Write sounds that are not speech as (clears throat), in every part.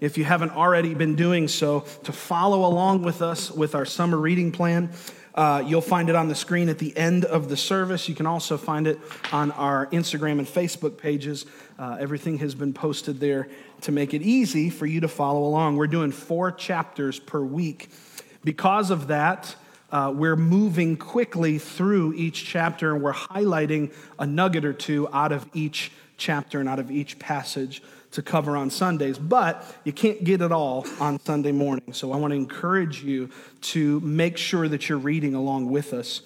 if you haven't already been doing so, to follow along with us with our summer reading plan. Uh, you'll find it on the screen at the end of the service. You can also find it on our Instagram and Facebook pages. Uh, everything has been posted there to make it easy for you to follow along. We're doing four chapters per week. Because of that, uh, we're moving quickly through each chapter and we're highlighting a nugget or two out of each chapter and out of each passage to cover on Sundays. But you can't get it all on Sunday morning. So I want to encourage you to make sure that you're reading along with us.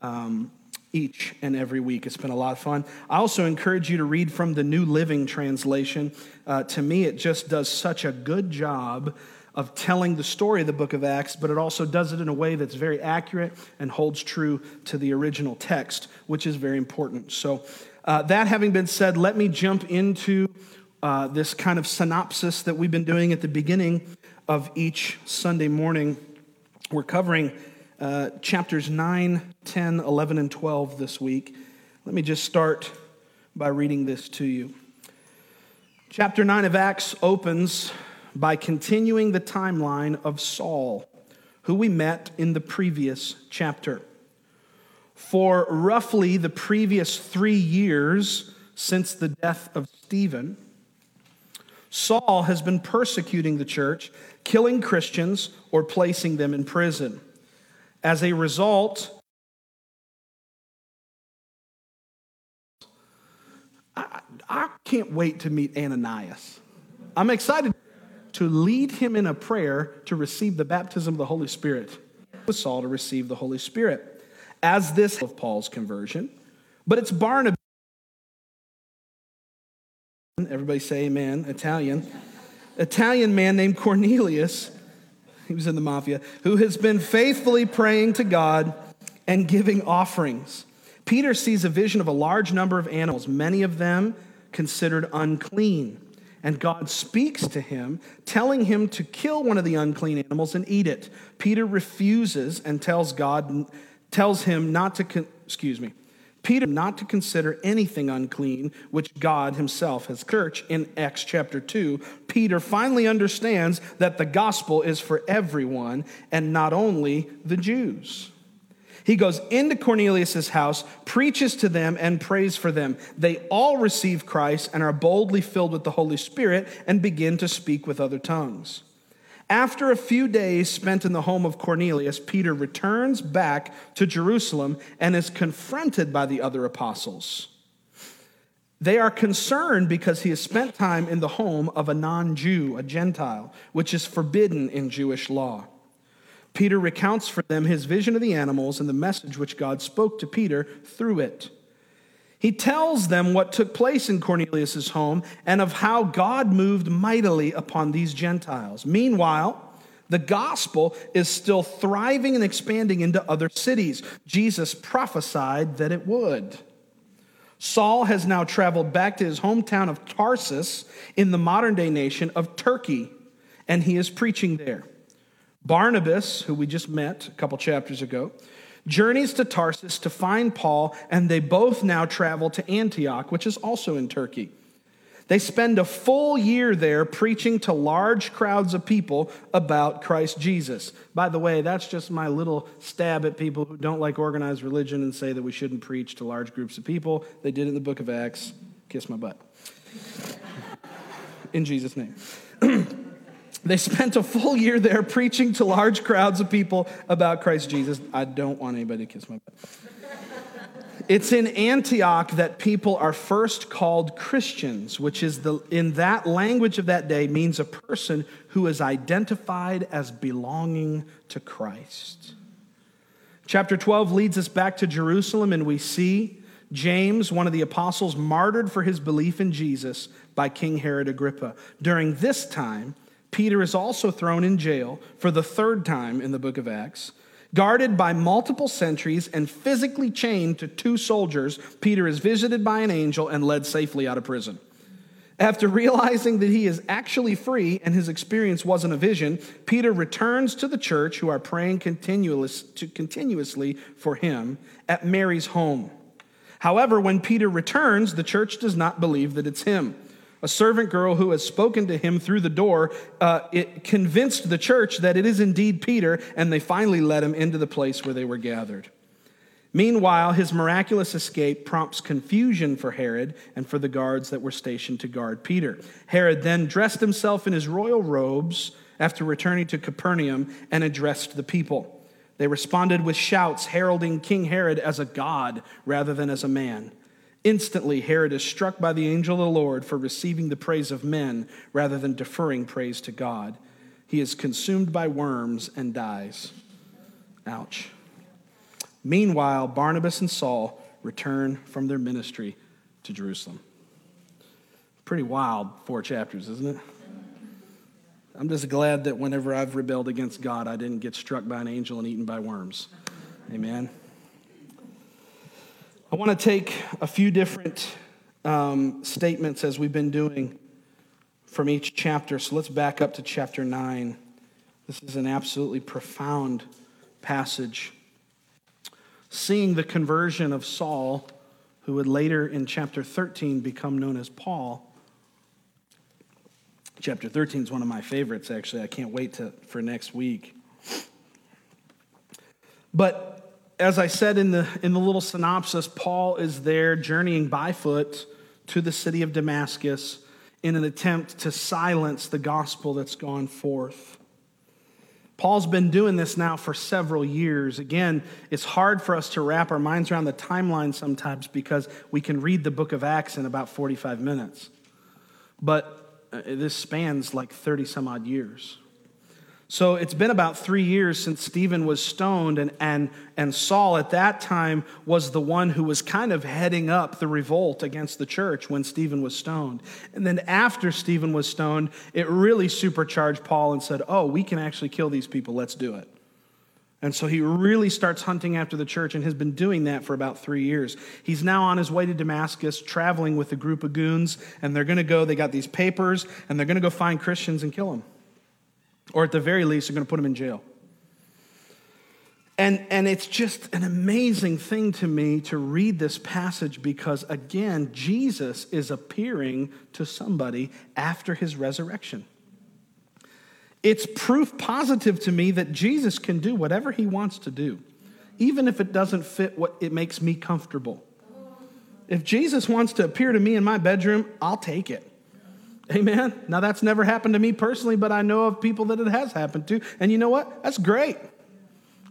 Um, each and every week. It's been a lot of fun. I also encourage you to read from the New Living Translation. Uh, to me, it just does such a good job of telling the story of the book of Acts, but it also does it in a way that's very accurate and holds true to the original text, which is very important. So, uh, that having been said, let me jump into uh, this kind of synopsis that we've been doing at the beginning of each Sunday morning. We're covering uh, chapters 9, 10, 11, and 12 this week. Let me just start by reading this to you. Chapter 9 of Acts opens by continuing the timeline of Saul, who we met in the previous chapter. For roughly the previous three years since the death of Stephen, Saul has been persecuting the church, killing Christians, or placing them in prison. As a result, I, can't wait to meet Ananias. I'm excited to lead him in a prayer to receive the baptism of the Holy Spirit. With Saul to receive the Holy Spirit. As this of Paul's conversion, but it's Barnabas. Everybody say amen. Italian. Italian man named Cornelius, he was in the mafia, who has been faithfully praying to God and giving offerings. Peter sees a vision of a large number of animals, many of them considered unclean. And God speaks to him, telling him to kill one of the unclean animals and eat it. Peter refuses and tells God, tells him not to, con- excuse me, Peter not to consider anything unclean, which God himself has church. In Acts chapter 2, Peter finally understands that the gospel is for everyone and not only the Jews. He goes into Cornelius's house, preaches to them, and prays for them. They all receive Christ and are boldly filled with the Holy Spirit and begin to speak with other tongues. After a few days spent in the home of Cornelius, Peter returns back to Jerusalem and is confronted by the other apostles. They are concerned because he has spent time in the home of a non Jew, a Gentile, which is forbidden in Jewish law. Peter recounts for them his vision of the animals and the message which God spoke to Peter through it. He tells them what took place in Cornelius' home and of how God moved mightily upon these Gentiles. Meanwhile, the gospel is still thriving and expanding into other cities. Jesus prophesied that it would. Saul has now traveled back to his hometown of Tarsus in the modern day nation of Turkey, and he is preaching there. Barnabas, who we just met a couple chapters ago, journeys to Tarsus to find Paul, and they both now travel to Antioch, which is also in Turkey. They spend a full year there preaching to large crowds of people about Christ Jesus. By the way, that's just my little stab at people who don't like organized religion and say that we shouldn't preach to large groups of people. They did in the book of Acts. Kiss my butt. In Jesus' name. (clears throat) They spent a full year there preaching to large crowds of people about Christ Jesus. I don't want anybody to kiss my butt. It's in Antioch that people are first called Christians, which is the, in that language of that day means a person who is identified as belonging to Christ. Chapter 12 leads us back to Jerusalem, and we see James, one of the apostles, martyred for his belief in Jesus by King Herod Agrippa. During this time, Peter is also thrown in jail for the third time in the book of Acts. Guarded by multiple sentries and physically chained to two soldiers, Peter is visited by an angel and led safely out of prison. After realizing that he is actually free and his experience wasn't a vision, Peter returns to the church who are praying continuous, continuously for him at Mary's home. However, when Peter returns, the church does not believe that it's him. A servant girl who has spoken to him through the door, uh, it convinced the church that it is indeed Peter, and they finally let him into the place where they were gathered. Meanwhile, his miraculous escape prompts confusion for Herod and for the guards that were stationed to guard Peter. Herod then dressed himself in his royal robes after returning to Capernaum and addressed the people. They responded with shouts, heralding King Herod as a god rather than as a man. Instantly, Herod is struck by the angel of the Lord for receiving the praise of men rather than deferring praise to God. He is consumed by worms and dies. Ouch. Meanwhile, Barnabas and Saul return from their ministry to Jerusalem. Pretty wild four chapters, isn't it? I'm just glad that whenever I've rebelled against God, I didn't get struck by an angel and eaten by worms. Amen. I want to take a few different um, statements as we've been doing from each chapter. So let's back up to chapter 9. This is an absolutely profound passage seeing the conversion of Saul, who would later in chapter 13 become known as Paul. Chapter 13 is one of my favorites, actually. I can't wait to, for next week. But as I said in the, in the little synopsis, Paul is there journeying by foot to the city of Damascus in an attempt to silence the gospel that's gone forth. Paul's been doing this now for several years. Again, it's hard for us to wrap our minds around the timeline sometimes because we can read the book of Acts in about 45 minutes. But uh, this spans like 30 some odd years. So it's been about three years since Stephen was stoned, and, and, and Saul at that time was the one who was kind of heading up the revolt against the church when Stephen was stoned. And then after Stephen was stoned, it really supercharged Paul and said, Oh, we can actually kill these people, let's do it. And so he really starts hunting after the church and has been doing that for about three years. He's now on his way to Damascus, traveling with a group of goons, and they're going to go, they got these papers, and they're going to go find Christians and kill them. Or at the very least, they're going to put him in jail. And, and it's just an amazing thing to me to read this passage because, again, Jesus is appearing to somebody after his resurrection. It's proof positive to me that Jesus can do whatever he wants to do, even if it doesn't fit what it makes me comfortable. If Jesus wants to appear to me in my bedroom, I'll take it. Amen. Now, that's never happened to me personally, but I know of people that it has happened to. And you know what? That's great.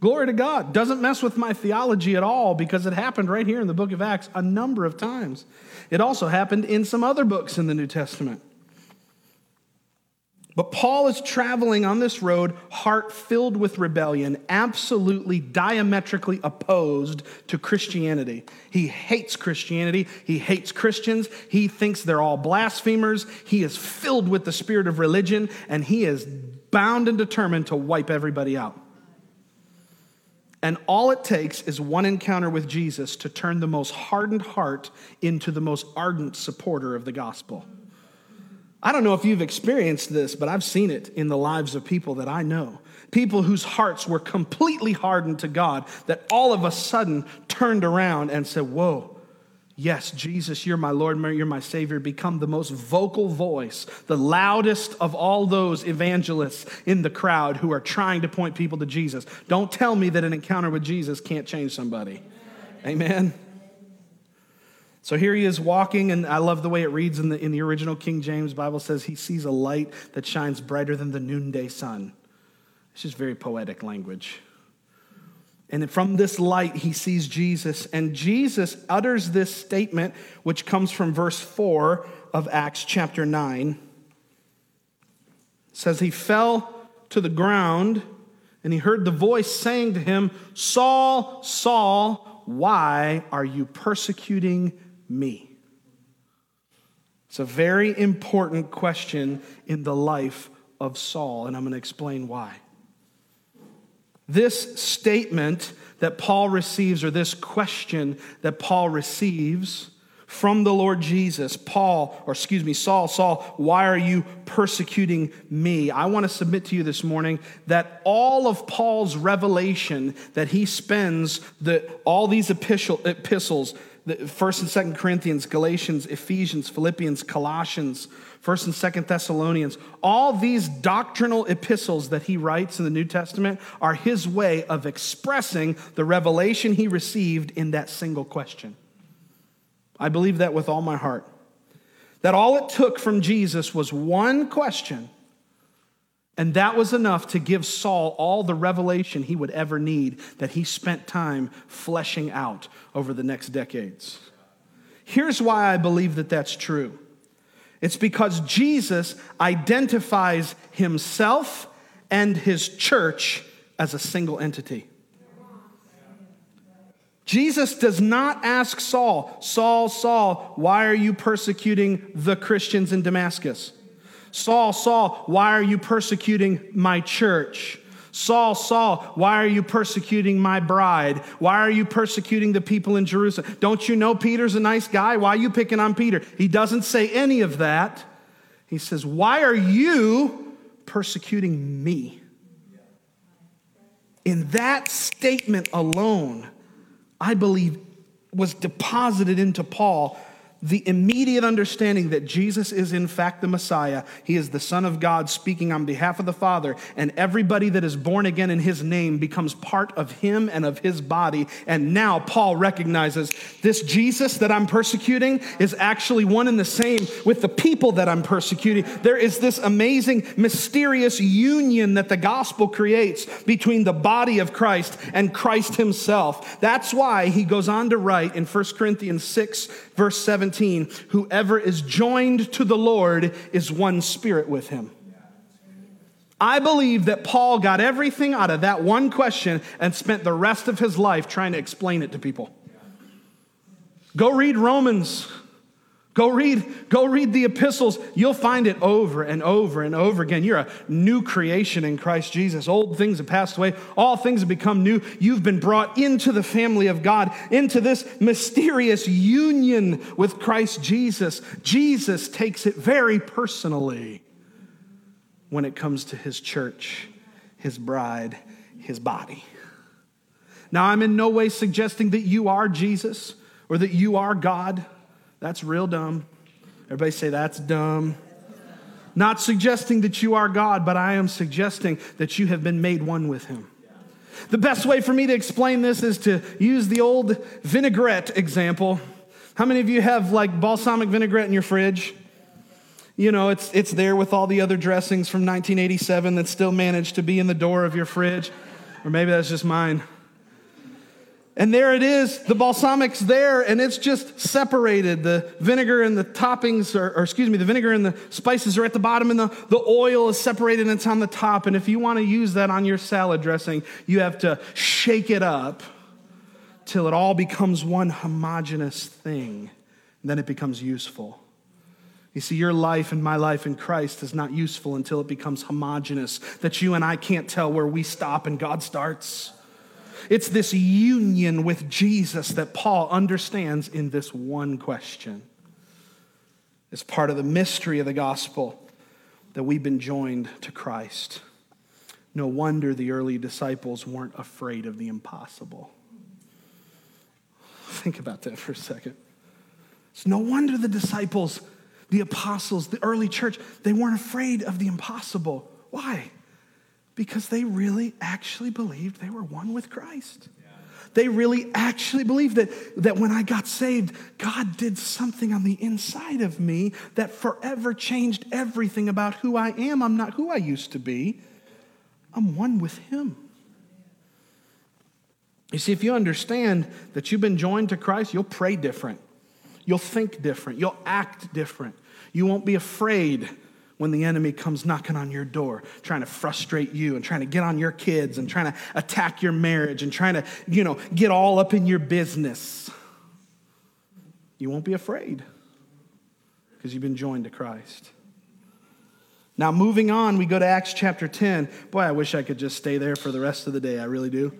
Glory to God. Doesn't mess with my theology at all because it happened right here in the book of Acts a number of times. It also happened in some other books in the New Testament. But Paul is traveling on this road, heart filled with rebellion, absolutely diametrically opposed to Christianity. He hates Christianity. He hates Christians. He thinks they're all blasphemers. He is filled with the spirit of religion, and he is bound and determined to wipe everybody out. And all it takes is one encounter with Jesus to turn the most hardened heart into the most ardent supporter of the gospel. I don't know if you've experienced this, but I've seen it in the lives of people that I know. People whose hearts were completely hardened to God that all of a sudden turned around and said, Whoa, yes, Jesus, you're my Lord, you're my Savior. Become the most vocal voice, the loudest of all those evangelists in the crowd who are trying to point people to Jesus. Don't tell me that an encounter with Jesus can't change somebody. Amen. So here he is walking, and I love the way it reads in the, in the original King James Bible says he sees a light that shines brighter than the noonday sun. It's just very poetic language. And from this light, he sees Jesus, and Jesus utters this statement, which comes from verse 4 of Acts chapter 9. It says, He fell to the ground, and he heard the voice saying to him, Saul, Saul, why are you persecuting me? It's a very important question in the life of Saul, and I'm going to explain why. This statement that Paul receives, or this question that Paul receives from the Lord Jesus, Paul, or excuse me, Saul, Saul, why are you persecuting me? I want to submit to you this morning that all of Paul's revelation that he spends the, all these epistles, the First and Second Corinthians, Galatians, Ephesians, Philippians, Colossians, First and Second Thessalonians, all these doctrinal epistles that he writes in the New Testament are his way of expressing the revelation he received in that single question. I believe that with all my heart. That all it took from Jesus was one question, and that was enough to give Saul all the revelation he would ever need that he spent time fleshing out over the next decades. Here's why I believe that that's true it's because Jesus identifies himself and his church as a single entity. Jesus does not ask Saul, Saul, Saul, why are you persecuting the Christians in Damascus? Saul, Saul, why are you persecuting my church? Saul, Saul, why are you persecuting my bride? Why are you persecuting the people in Jerusalem? Don't you know Peter's a nice guy? Why are you picking on Peter? He doesn't say any of that. He says, Why are you persecuting me? In that statement alone, I believe was deposited into Paul the immediate understanding that Jesus is in fact the Messiah. He is the Son of God speaking on behalf of the Father, and everybody that is born again in his name becomes part of him and of his body. And now Paul recognizes this Jesus that I'm persecuting is actually one and the same with the people that I'm persecuting. There is this amazing, mysterious union that the gospel creates between the body of Christ and Christ himself. That's why he goes on to write in 1 Corinthians 6, verse 17. 17, whoever is joined to the Lord is one spirit with him. I believe that Paul got everything out of that one question and spent the rest of his life trying to explain it to people. Go read Romans. Go read, go read the epistles. You'll find it over and over and over again. You're a new creation in Christ Jesus. Old things have passed away, all things have become new. You've been brought into the family of God, into this mysterious union with Christ Jesus. Jesus takes it very personally when it comes to his church, his bride, his body. Now, I'm in no way suggesting that you are Jesus or that you are God. That's real dumb. Everybody say, that's dumb. Not suggesting that you are God, but I am suggesting that you have been made one with Him. The best way for me to explain this is to use the old vinaigrette example. How many of you have like balsamic vinaigrette in your fridge? You know, it's, it's there with all the other dressings from 1987 that still managed to be in the door of your fridge. Or maybe that's just mine. And there it is, the balsamic's there, and it's just separated. The vinegar and the toppings, or, or, excuse me, the vinegar and the spices are at the bottom, and the, the oil is separated and it's on the top. And if you want to use that on your salad dressing, you have to shake it up till it all becomes one homogenous thing. Then it becomes useful. You see, your life and my life in Christ is not useful until it becomes homogenous, that you and I can't tell where we stop and God starts. It's this union with Jesus that Paul understands in this one question. It's part of the mystery of the gospel that we've been joined to Christ. No wonder the early disciples weren't afraid of the impossible. Think about that for a second. It's no wonder the disciples, the apostles, the early church, they weren't afraid of the impossible. Why? Because they really actually believed they were one with Christ. They really actually believed that, that when I got saved, God did something on the inside of me that forever changed everything about who I am. I'm not who I used to be, I'm one with Him. You see, if you understand that you've been joined to Christ, you'll pray different. You'll think different. You'll act different. You won't be afraid when the enemy comes knocking on your door, trying to frustrate you and trying to get on your kids and trying to attack your marriage and trying to, you know, get all up in your business. You won't be afraid because you've been joined to Christ. Now, moving on, we go to Acts chapter 10. Boy, I wish I could just stay there for the rest of the day. I really do.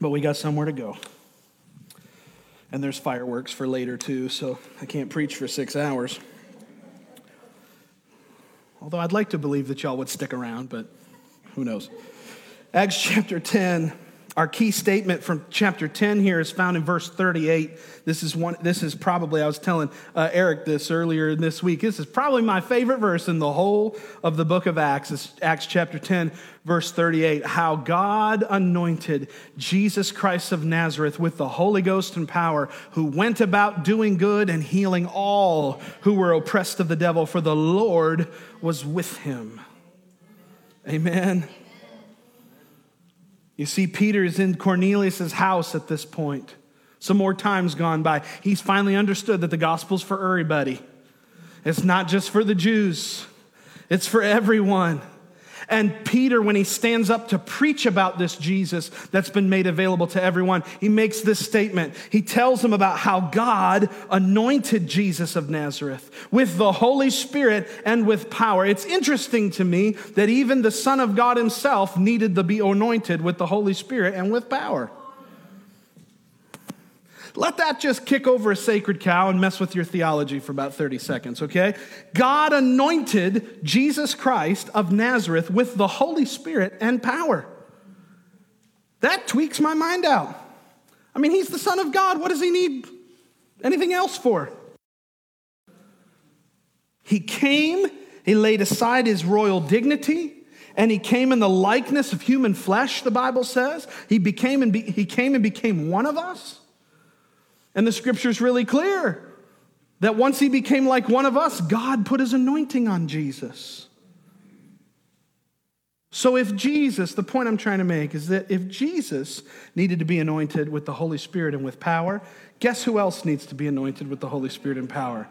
But we got somewhere to go. And there's fireworks for later, too, so I can't preach for six hours. Although I'd like to believe that y'all would stick around, but who knows. Acts chapter 10. Our key statement from chapter 10 here is found in verse 38. This is one this is probably I was telling uh, Eric this earlier this week. This is probably my favorite verse in the whole of the book of Acts. It's Acts chapter 10 verse 38. How God anointed Jesus Christ of Nazareth with the Holy Ghost and power, who went about doing good and healing all who were oppressed of the devil, for the Lord was with him. Amen. You see, Peter is in Cornelius' house at this point. Some more time's gone by. He's finally understood that the gospel's for everybody. It's not just for the Jews, it's for everyone. And Peter, when he stands up to preach about this Jesus that's been made available to everyone, he makes this statement. He tells them about how God anointed Jesus of Nazareth with the Holy Spirit and with power. It's interesting to me that even the Son of God himself needed to be anointed with the Holy Spirit and with power. Let that just kick over a sacred cow and mess with your theology for about 30 seconds, okay? God anointed Jesus Christ of Nazareth with the Holy Spirit and power. That tweaks my mind out. I mean, he's the Son of God. What does he need anything else for? He came, he laid aside his royal dignity, and he came in the likeness of human flesh, the Bible says. He, became and be, he came and became one of us. And the scripture is really clear that once he became like one of us, God put his anointing on Jesus. So, if Jesus, the point I'm trying to make is that if Jesus needed to be anointed with the Holy Spirit and with power, guess who else needs to be anointed with the Holy Spirit and power?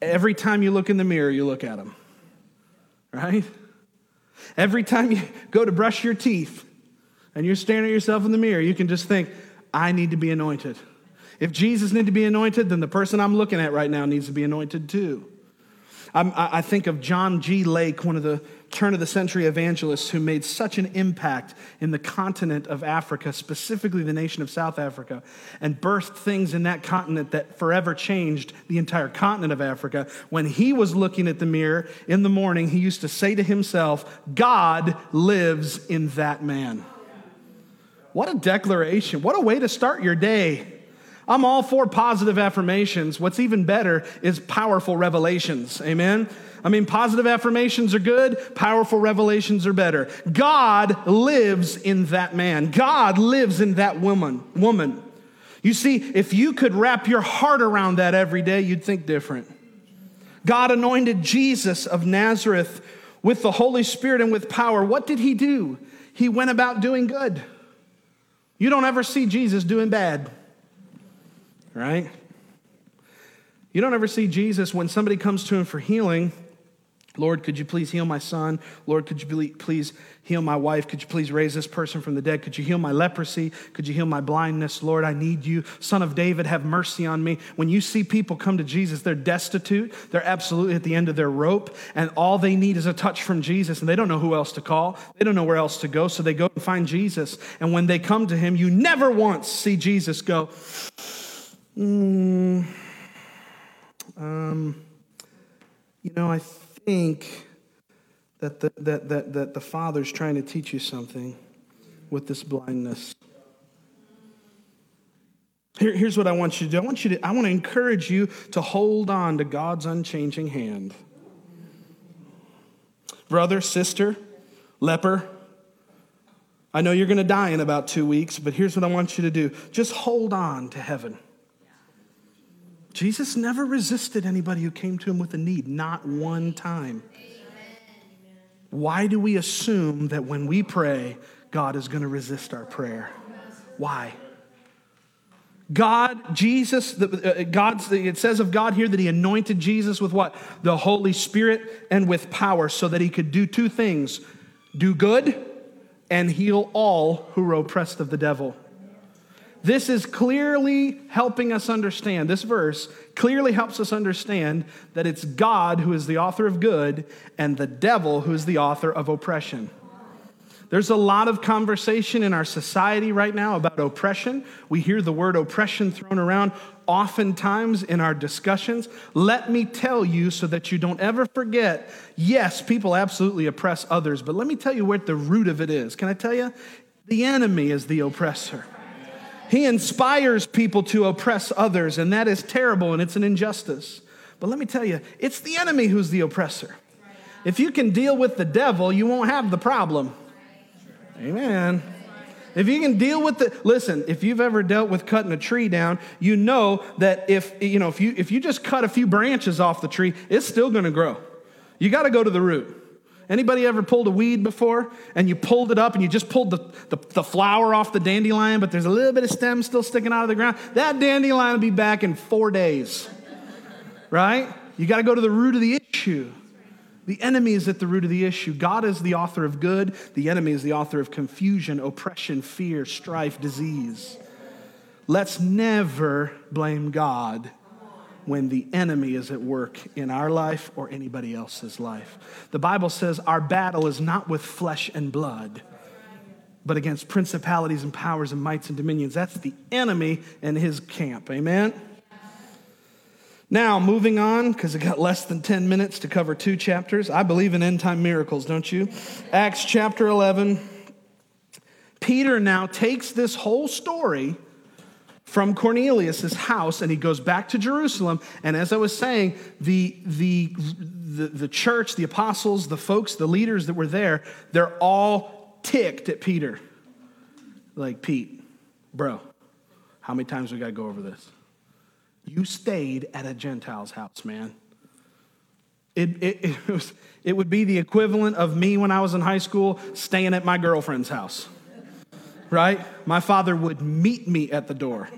Every time you look in the mirror, you look at him, right? Every time you go to brush your teeth and you're staring at yourself in the mirror, you can just think, I need to be anointed. If Jesus needed to be anointed, then the person I'm looking at right now needs to be anointed too. I'm, i think of John G. Lake, one of the turn of the century evangelists who made such an impact in the continent of Africa, specifically the nation of South Africa, and birthed things in that continent that forever changed the entire continent of Africa. When he was looking at the mirror in the morning, he used to say to himself, God lives in that man. What a declaration. What a way to start your day. I'm all for positive affirmations. What's even better is powerful revelations. Amen? I mean, positive affirmations are good, powerful revelations are better. God lives in that man. God lives in that woman. Woman. You see, if you could wrap your heart around that every day, you'd think different. God anointed Jesus of Nazareth with the Holy Spirit and with power. What did he do? He went about doing good. You don't ever see Jesus doing bad right? You don't ever see Jesus when somebody comes to him for healing. Lord, could you please heal my son? Lord, could you please heal my wife? Could you please raise this person from the dead? Could you heal my leprosy? Could you heal my blindness? Lord, I need you. Son of David, have mercy on me. When you see people come to Jesus, they're destitute. They're absolutely at the end of their rope, and all they need is a touch from Jesus, and they don't know who else to call. They don't know where else to go, so they go and find Jesus. And when they come to him, you never once see Jesus go, Mm, um, you know, I think that the, that, that, that the Father's trying to teach you something with this blindness. Here, here's what I want you to do. I want you to, I want to encourage you to hold on to God's unchanging hand. Brother, sister, leper, I know you're going to die in about two weeks, but here's what I want you to do. Just hold on to heaven. Jesus never resisted anybody who came to him with a need, not one time. Why do we assume that when we pray, God is going to resist our prayer? Why? God, Jesus, the, uh, God, it says of God here that He anointed Jesus with what? The Holy Spirit and with power so that He could do two things do good and heal all who are oppressed of the devil. This is clearly helping us understand, this verse clearly helps us understand that it's God who is the author of good and the devil who is the author of oppression. There's a lot of conversation in our society right now about oppression. We hear the word oppression thrown around oftentimes in our discussions. Let me tell you so that you don't ever forget yes, people absolutely oppress others, but let me tell you what the root of it is. Can I tell you? The enemy is the oppressor. He inspires people to oppress others, and that is terrible and it's an injustice. But let me tell you, it's the enemy who's the oppressor. If you can deal with the devil, you won't have the problem. Amen. If you can deal with the listen, if you've ever dealt with cutting a tree down, you know that if you know if you if you just cut a few branches off the tree, it's still going to grow. You got to go to the root. Anybody ever pulled a weed before and you pulled it up and you just pulled the, the, the, flower off the dandelion, but there's a little bit of stem still sticking out of the ground? That dandelion will be back in four days. Right? You got to go to the root of the issue. The enemy is at the root of the issue. God is the author of good, the enemy is the author of confusion, oppression, fear, strife, disease. Let's never blame God when the enemy is at work in our life or anybody else's life. The Bible says our battle is not with flesh and blood, but against principalities and powers and mights and dominions. That's the enemy and his camp. Amen? Now, moving on, because I got less than 10 minutes to cover two chapters. I believe in end time miracles, don't you? Acts chapter 11. Peter now takes this whole story from Cornelius' house and he goes back to Jerusalem. And as I was saying, the, the, the, the church, the apostles, the folks, the leaders that were there, they're all ticked at Peter. Like, Pete, bro, how many times we got to go over this? You stayed at a Gentile's house, man. It, it, it, was, it would be the equivalent of me when I was in high school staying at my girlfriend's house, right? My father would meet me at the door,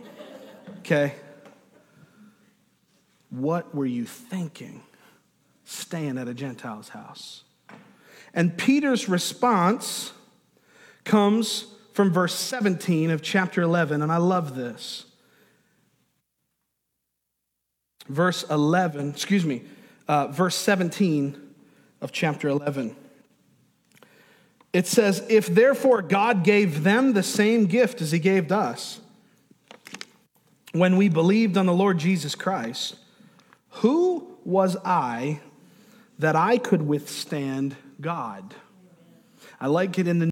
okay? What were you thinking staying at a Gentile's house? And Peter's response comes from verse 17 of chapter 11, and I love this verse 11, excuse me, uh, verse 17 of chapter 11. It says, If therefore God gave them the same gift as he gave us when we believed on the Lord Jesus Christ, who was I that I could withstand God? I like it in the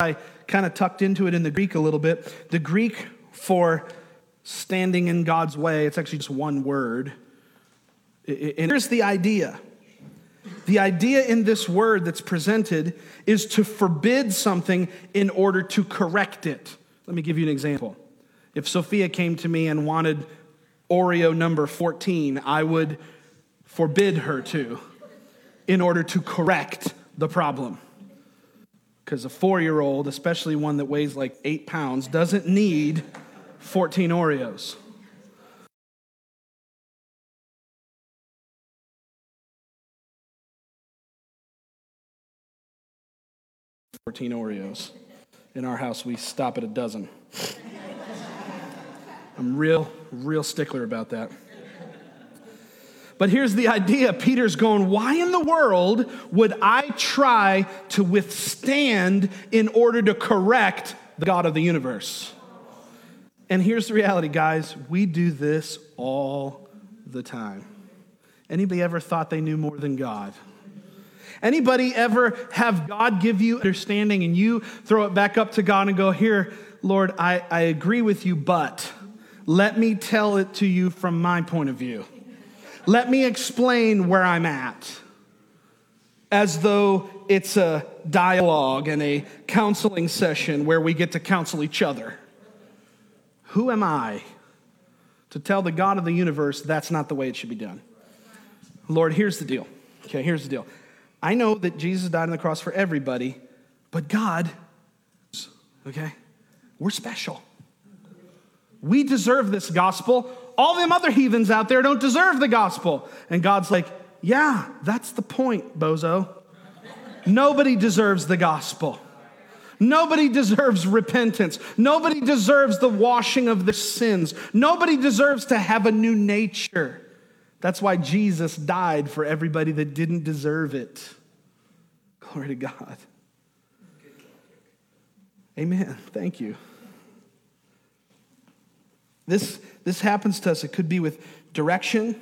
I kind of tucked into it in the Greek a little bit. The Greek for standing in God's way, it's actually just one word. And here's the idea the idea in this word that's presented is to forbid something in order to correct it. Let me give you an example. If Sophia came to me and wanted Oreo number 14, I would forbid her to in order to correct the problem because a four year old, especially one that weighs like eight pounds, doesn't need 14 Oreos. Fourteen Oreos. In our house, we stop at a dozen. I'm real, real stickler about that. But here's the idea Peter's going, Why in the world would I try to withstand in order to correct the God of the universe? And here's the reality, guys we do this all the time. Anybody ever thought they knew more than God? Anybody ever have God give you understanding and you throw it back up to God and go, Here, Lord, I, I agree with you, but let me tell it to you from my point of view. Let me explain where I'm at. As though it's a dialogue and a counseling session where we get to counsel each other. Who am I to tell the God of the universe that's not the way it should be done? Lord, here's the deal. Okay, here's the deal. I know that Jesus died on the cross for everybody, but God, okay, we're special. We deserve this gospel. All them other heathens out there don't deserve the gospel. And God's like, yeah, that's the point, bozo. Nobody deserves the gospel. Nobody deserves repentance. Nobody deserves the washing of their sins. Nobody deserves to have a new nature. That's why Jesus died for everybody that didn't deserve it. Glory to God. Amen. Thank you. This, this happens to us. It could be with direction,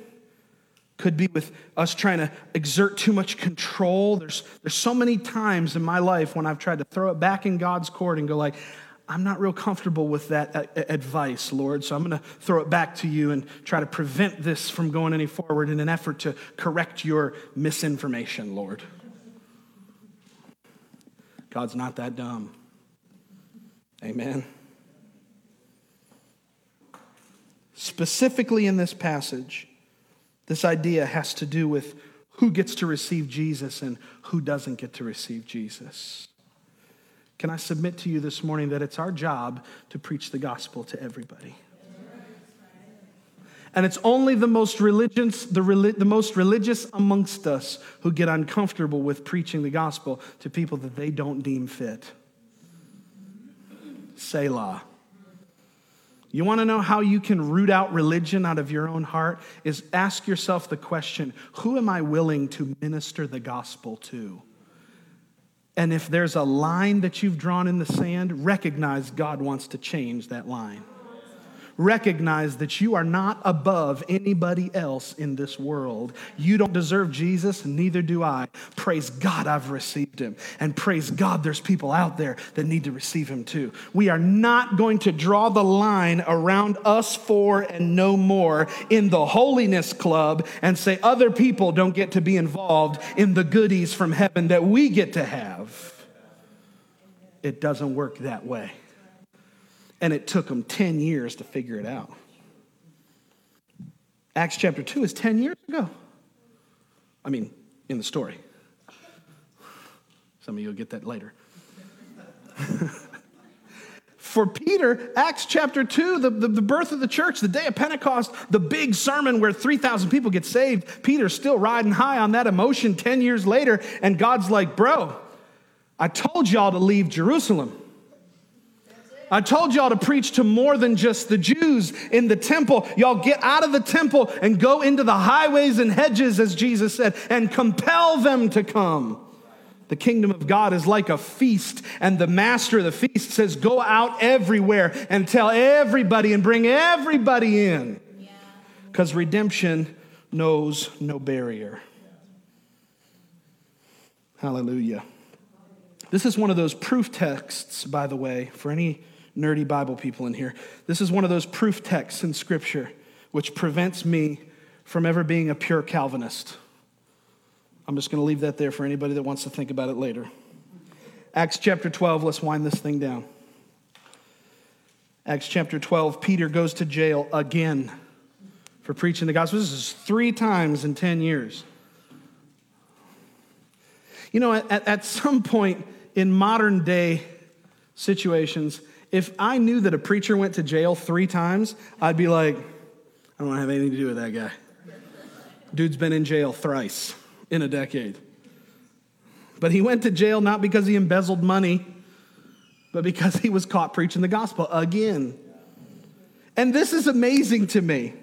could be with us trying to exert too much control. There's, there's so many times in my life when I've tried to throw it back in God's court and go like, I'm not real comfortable with that advice, Lord, so I'm going to throw it back to you and try to prevent this from going any forward in an effort to correct your misinformation, Lord. God's not that dumb. Amen. Specifically in this passage, this idea has to do with who gets to receive Jesus and who doesn't get to receive Jesus. Can I submit to you this morning that it's our job to preach the gospel to everybody? And it's only the most religious, the, the most religious amongst us who get uncomfortable with preaching the gospel to people that they don't deem fit. Selah. You want to know how you can root out religion out of your own heart? Is ask yourself the question who am I willing to minister the gospel to? And if there's a line that you've drawn in the sand, recognize God wants to change that line recognize that you are not above anybody else in this world. You don't deserve Jesus, neither do I. Praise God, I've received him. And praise God, there's people out there that need to receive him too. We are not going to draw the line around us four and no more in the holiness club and say other people don't get to be involved in the goodies from heaven that we get to have. It doesn't work that way. And it took them 10 years to figure it out. Acts chapter 2 is 10 years ago. I mean, in the story. Some of you will get that later. (laughs) For Peter, Acts chapter 2, the, the, the, birth of the church, the day of Pentecost, the big sermon where 3,000 people get saved, Peter's still riding high on that emotion 10 years later, and God's like, Bro, I told y'all to leave Jerusalem. I told y'all to preach to more than just the Jews in the temple. Y'all get out of the temple and go into the highways and hedges, as Jesus said, and compel them to come. The kingdom of God is like a feast, and the master of the feast says, Go out everywhere and tell everybody and bring everybody in. Because yeah. redemption knows no barrier. Hallelujah. This is one of those proof texts, by the way, for any nerdy Bible people in here. This is one of those proof texts in Scripture which prevents me from ever being a pure Calvinist. I'm just going to leave that there for anybody that wants to think about it later. Acts chapter 12, let's wind this thing down. Acts chapter 12, Peter goes to jail again for preaching the gospel. This is three times in 10 years. You know, at, at some point in modern day situations, if I knew that a preacher went to jail three times, I'd be like, I don't want to have anything to do with that guy. Dude's been in jail thrice in a decade. But he went to jail not because he embezzled money, but because he was caught preaching the gospel again. And this is amazing to me.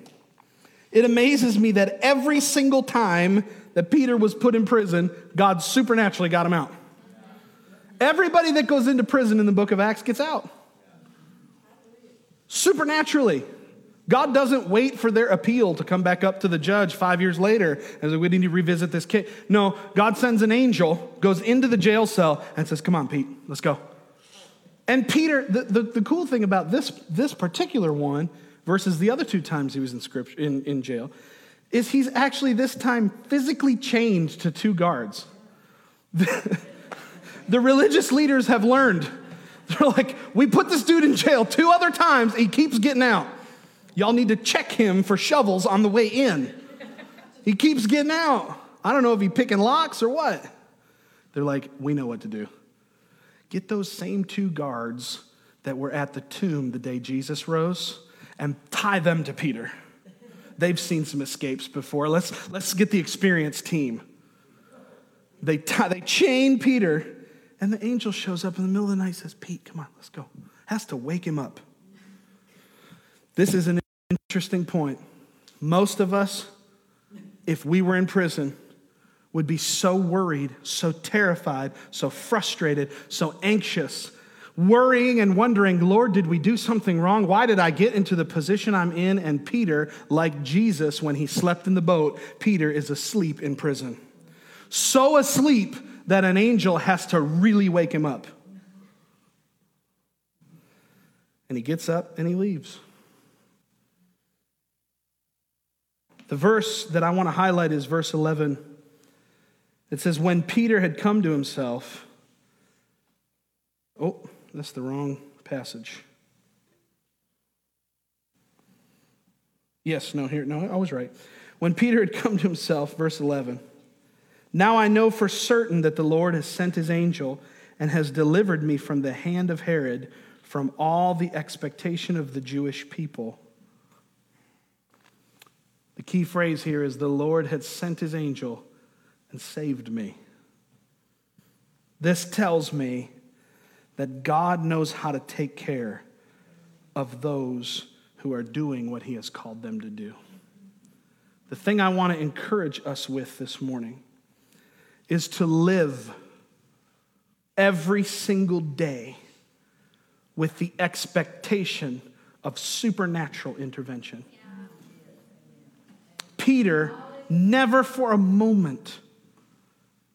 It amazes me that every single time that Peter was put in prison, God supernaturally got him out. Everybody that goes into prison in the book of Acts gets out supernaturally. God doesn't wait for their appeal to come back up to the judge five years later as we need to revisit this case. No, God sends an angel, goes into the jail cell, and says, Come on, Pete, let's go. And Peter, the, the, the cool thing about this, this particular one versus the other two times he was in, scripture, in, in jail is he's actually this time physically chained to two guards. (laughs) the, religious leaders have learned (laughs) they're like, we put this dude in jail two other times, he keeps getting out. Y'all need to check him for shovels on the way in. He keeps getting out. I don't know if he's picking locks or what. They're like, we know what to do. Get those same two guards that were at the tomb the day Jesus rose and tie them to Peter They've seen some escapes before. Let's, let's get the experienced team. They, tie, they chain Peter, and the angel shows up in the middle of the night says, Pete, come on, let's go. Has to wake him up. This is an interesting point. Most of us, if we were in prison, would be so worried, so terrified, so frustrated, so anxious, worrying and wondering, Lord, did we do something wrong? Why did I get into the position I'm in? And Peter, like Jesus when he slept in the boat, Peter is asleep in prison. So asleep that an angel has to really wake him up. And he gets up and he leaves. The verse that I want to highlight is verse 11. It says, When Peter had come to himself, oh, that's the wrong passage. Yes, no, here, no, I was right. When Peter had come to himself, verse 11, now I know for certain that the Lord has sent his angel and has delivered me from the hand of Herod, from all the expectation of the Jewish people. The key phrase here is the Lord had sent his angel and saved me. This tells me that God knows how to take care of those who are doing what he has called them to do. The thing I want to encourage us with this morning is to live every single day with the expectation of supernatural intervention. Peter never for a moment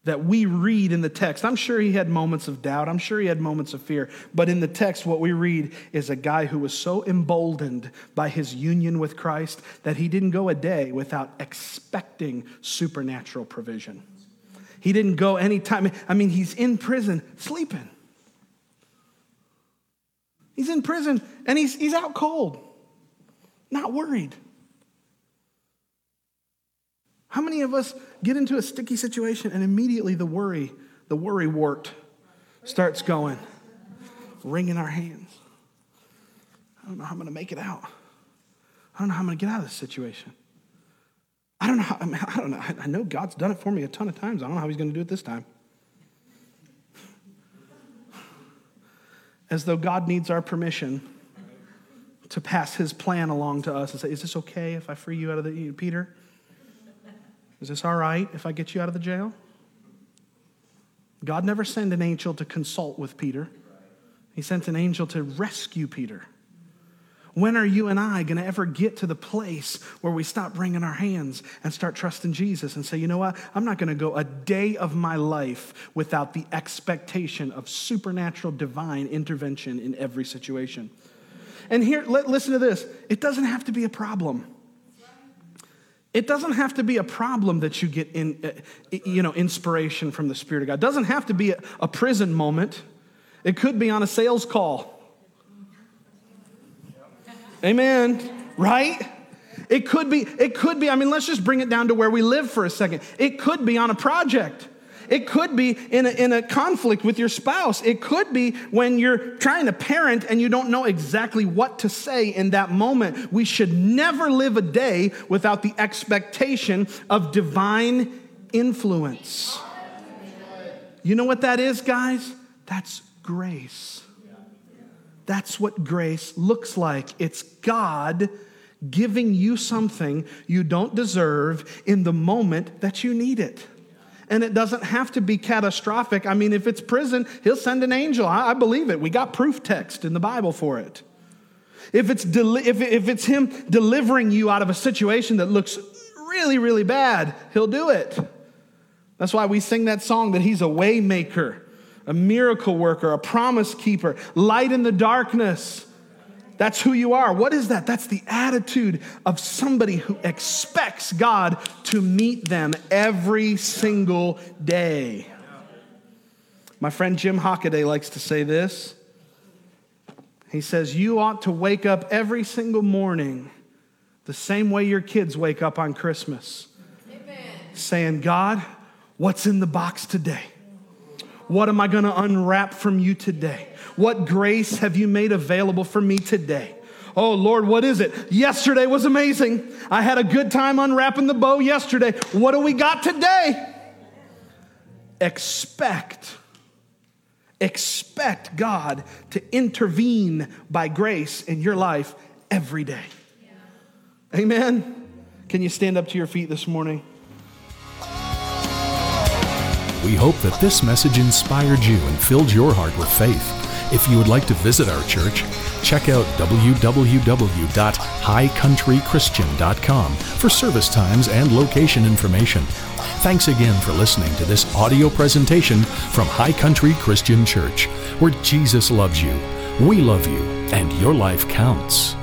that we read in the text. I'm sure he had moments of doubt. I'm sure he had moments of fear. But in the text, what we read is a guy who was so emboldened by his union with Christ that he didn't go a day without expecting supernatural provision. He didn't go any time. I mean, he's in prison sleeping. He's in prison and he's, he's out cold, not worried. How many of us get into a sticky situation and immediately the worry, the worry wart starts going, wringing our hands? I don't know how I'm going to make it out. I don't know how I'm going to get out of this situation. I don't know how, I, don't know. I know God's done it for me a ton of times. I don't know how he's going to do it this time. As though God needs our permission to pass his plan along to us and say, Is this okay if I free you out of the, Peter? Is this all right if I get you out of the jail? God never sent an angel to consult with Peter, He sent an angel to rescue Peter. When are you and I going to ever get to the place where we stop wringing our hands and start trusting Jesus and say, you know what? I'm not going to go a day of my life without the expectation of supernatural divine intervention in every situation. And here, listen to this it doesn't have to be a problem. It doesn't have to be a problem that you get in, uh, you know, inspiration from the Spirit of God. It doesn't have to be a, a prison moment. It could be on a sales call. Amen. Right? It could be, it could be, I mean, let's just bring it down to where we live for a second. It could be on a project. It could be in a, in a conflict with your spouse. It could be when you're trying to parent and you don't know exactly what to say in that moment. We should never live a day without the expectation of divine influence. You know what that is, guys? That's grace. That's what grace looks like. It's God giving you something you don't deserve in the moment that you need it and it doesn't have to be catastrophic. I mean, if it's prison, he'll send an angel. I, I believe it. We got proof text in the Bible for it. If it's, deli- if, if it's him delivering you out of a situation that looks really, really bad, he'll do it. That's why we sing that song that he's a waymaker, a miracle worker, a promise keeper, light in the darkness. That's who you are. What is that? That's the attitude of somebody who expects God to meet them every single day. My friend Jim Hockaday likes to say this. He says, You ought to wake up every single morning the same way your kids wake up on Christmas, Amen. saying, God, what's in the box today? What am I going to unwrap from you today? What grace have you made available for me today? Oh, Lord, what is it? Yesterday was amazing. I had a good time unwrapping the bow yesterday. What do we got today? Expect, expect God to intervene by grace in your life every day. Amen. Can you stand up to your feet this morning? We hope that this message inspired you and filled your heart with faith. If you would like to visit our church, check out www.highcountrychristian.com for service times and location information. Thanks again for listening to this audio presentation from High Country Christian Church, where Jesus loves you, we love you, and your life counts.